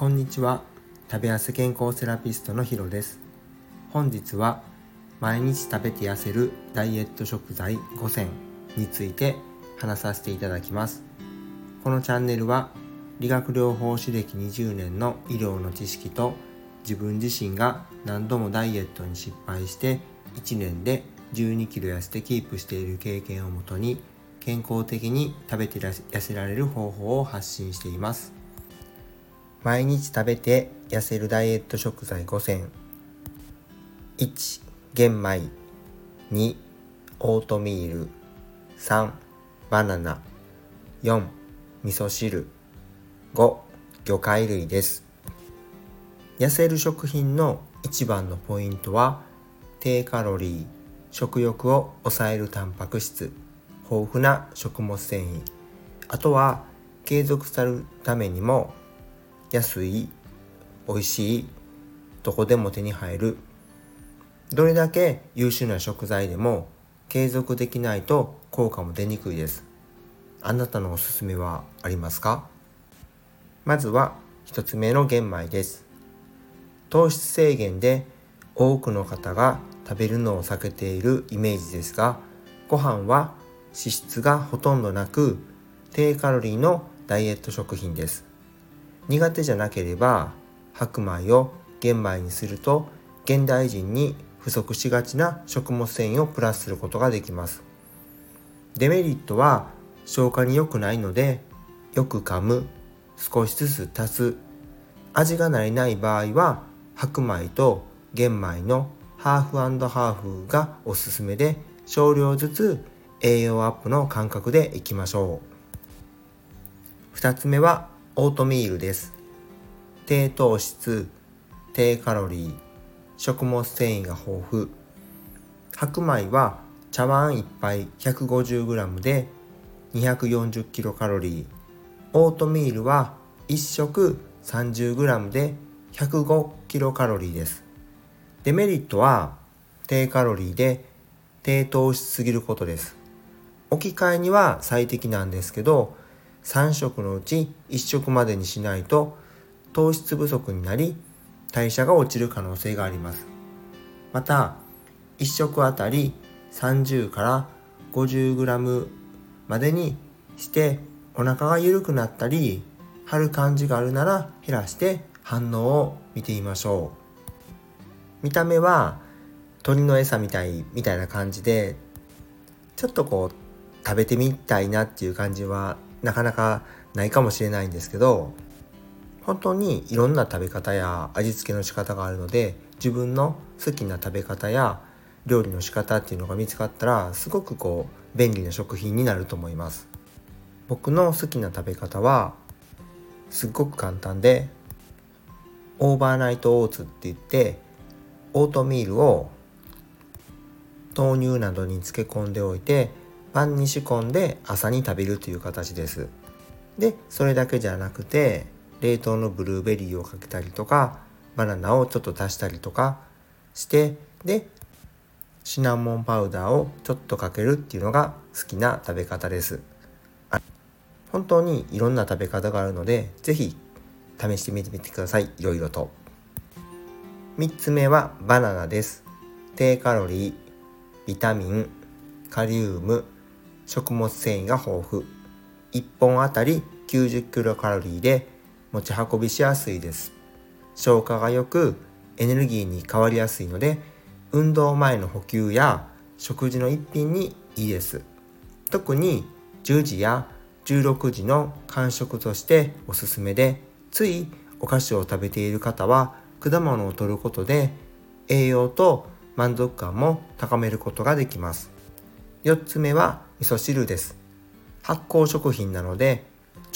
こんにちは。食べやす健康セラピストのヒロです。本日は毎日食べて痩せるダイエット食材5選について話させていただきます。このチャンネルは理学療法士歴20年の医療の知識と自分自身が何度もダイエットに失敗して1年で12キロ痩せてキープしている経験をもとに健康的に食べて痩せられる方法を発信しています。毎日食べて痩せるダイエット食材5選。1玄米。2オートミール。3バナナ。4味噌汁。5魚介類です。痩せる食品の一番のポイントは低カロリー食欲を抑えるタンパク質。豊富な食物繊維。あとは継続するためにも安い美味しいどこでも手に入る。どれだけ優秀な食材でも継続できないと効果も出にくいです。あなたのおすすめはありますか？まずは1つ目の玄米です。糖質制限で多くの方が食べるのを避けているイメージですがご飯は脂質がほとんどなく低カロリーのダイエット食品です。苦手じゃなければ白米を玄米にすると現代人に不足しがちな食物繊維をプラスすることができます。デメリットは消化に良くないのでよく噛む少しずつ足す味が慣れない場合は白米と玄米のハーフハーフがおすすめで少量ずつ栄養アップの感覚でいきましょう。2つ目はオートミールです。低糖質低カロリー食物繊維が豊富。白米は茶碗1杯 150g で 240kcal オートミールは1食 30g で 105kcal です。デメリットは低カロリーで低糖質すぎることです。置き換えには最適なんですけど3食のうち1食までにしないと糖質不足になり代謝が落ちる可能性があります。また1食あたり30から 50g までにしてお腹が緩くなったり張る感じがあるなら減らして反応を見てみましょう。見た目は鳥の餌みたいみたいな感じでちょっとこう食べてみたいなっていう感じはなかなかないかもしれないんですけど本当にいろんな食べ方や味付けの仕方があるので自分の好きな食べ方や料理の仕方っていうのが見つかったらすごくこう便利な食品になると思います。僕の好きな食べ方はすっごく簡単でオーバーナイトオーツって言ってオートミールを豆乳などに漬け込んでおいて晩に仕込んで朝に食べるという形です。でそれだけじゃなくて冷凍のブルーベリーをかけたりとかバナナをちょっと足したりとかしてでシナモンパウダーをちょっとかけるっていうのが好きな食べ方です。本当にいろんな食べ方があるので是非試してみてみてください。いろいろと。3つ目はバナナです。低カロリービタミンカリウム食物繊維が豊富。1本あたり90キロカロリーで持ち運びしやすいです。消化が良くエネルギーに変わりやすいので運動前の補給や食事の一品にいいです。特に10時や16時の間食としておすすめでついお菓子を食べている方は果物を摂ることで栄養と満足感も高めることができます。4つ目は味噌汁です。発酵食品なので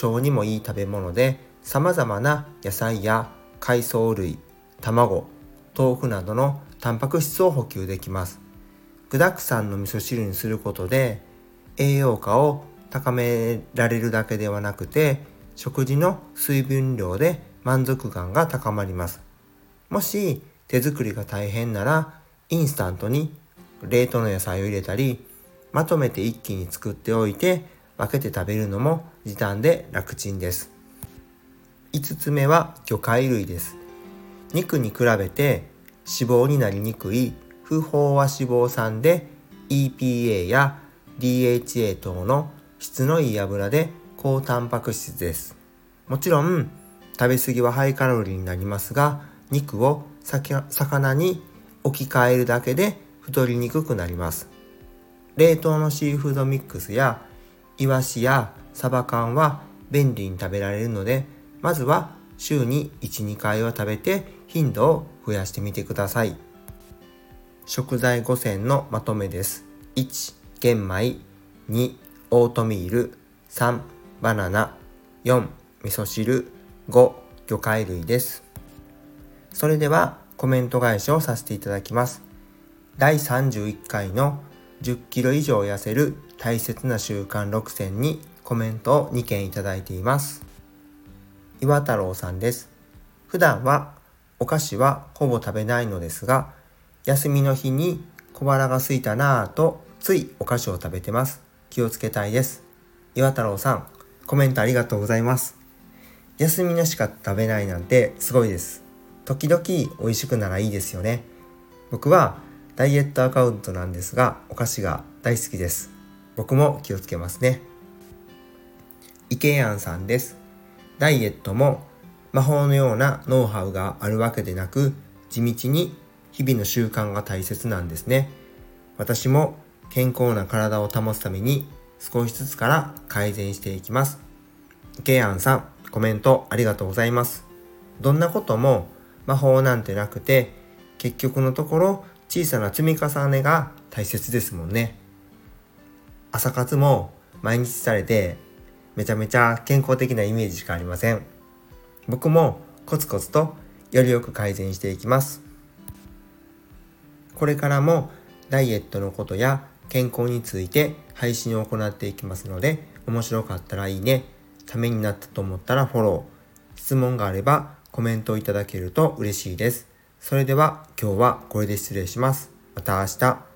腸にもいい食べ物で様々な野菜や海藻類、卵、豆腐などのタンパク質を補給できます。具沢山の味噌汁にすることで栄養価を高められるだけではなくて食事の水分量で満足感が高まります。もし手作りが大変ならインスタントに冷凍の野菜を入れたりまとめて一気に作っておいて分けて食べるのも時短で楽ちんです5つ目は魚介類です。肉に比べて脂肪になりにくい不飽和脂肪酸で EPA や DHA 等の質のいい油で高タンパク質です。もちろん食べ過ぎはハイカロリーになりますが肉を魚に置き換えるだけで太りにくくなります。冷凍のシーフードミックスやイワシやサバ缶は便利に食べられるのでまずは週に1、2回は食べて頻度を増やしてみてください。食材5選のまとめです。1、玄米。2、オートミール。3、バナナ。4、味噌汁。5、魚介類です。それではコメント返しをさせていただきます。第31回の10キロ以上痩せる大切な習慣6選にコメントを2件いただいています。岩太郎さんです。普段はお菓子はほぼ食べないのですが、休みの日に小腹が空いたなぁとついお菓子を食べてます。気をつけたいです。岩太郎さん、コメントありがとうございます。休みのしか食べないなんてすごいです。時々美味しくならいいですよね。僕はダイエットアカウントなんですが、お菓子が大好きです。僕も気をつけますね。池やんさんです。ダイエットも魔法のようなノウハウがあるわけでなく、地道に日々の習慣が大切なんですね。私も健康な体を保つために少しずつから改善していきます。イケアンさん、コメントありがとうございます。どんなことも魔法なんてなくて、結局のところ小さな積み重ねが大切ですもんね。朝活も毎日されてめちゃめちゃ健康的なイメージしかありません。僕もコツコツとよりよく改善していきます。これからもダイエットのことや健康について配信を行っていきますので、面白かったらいいね、ためになったと思ったらフォロー、質問があればコメントいただけると嬉しいです。それでは今日はこれで失礼します。また明日。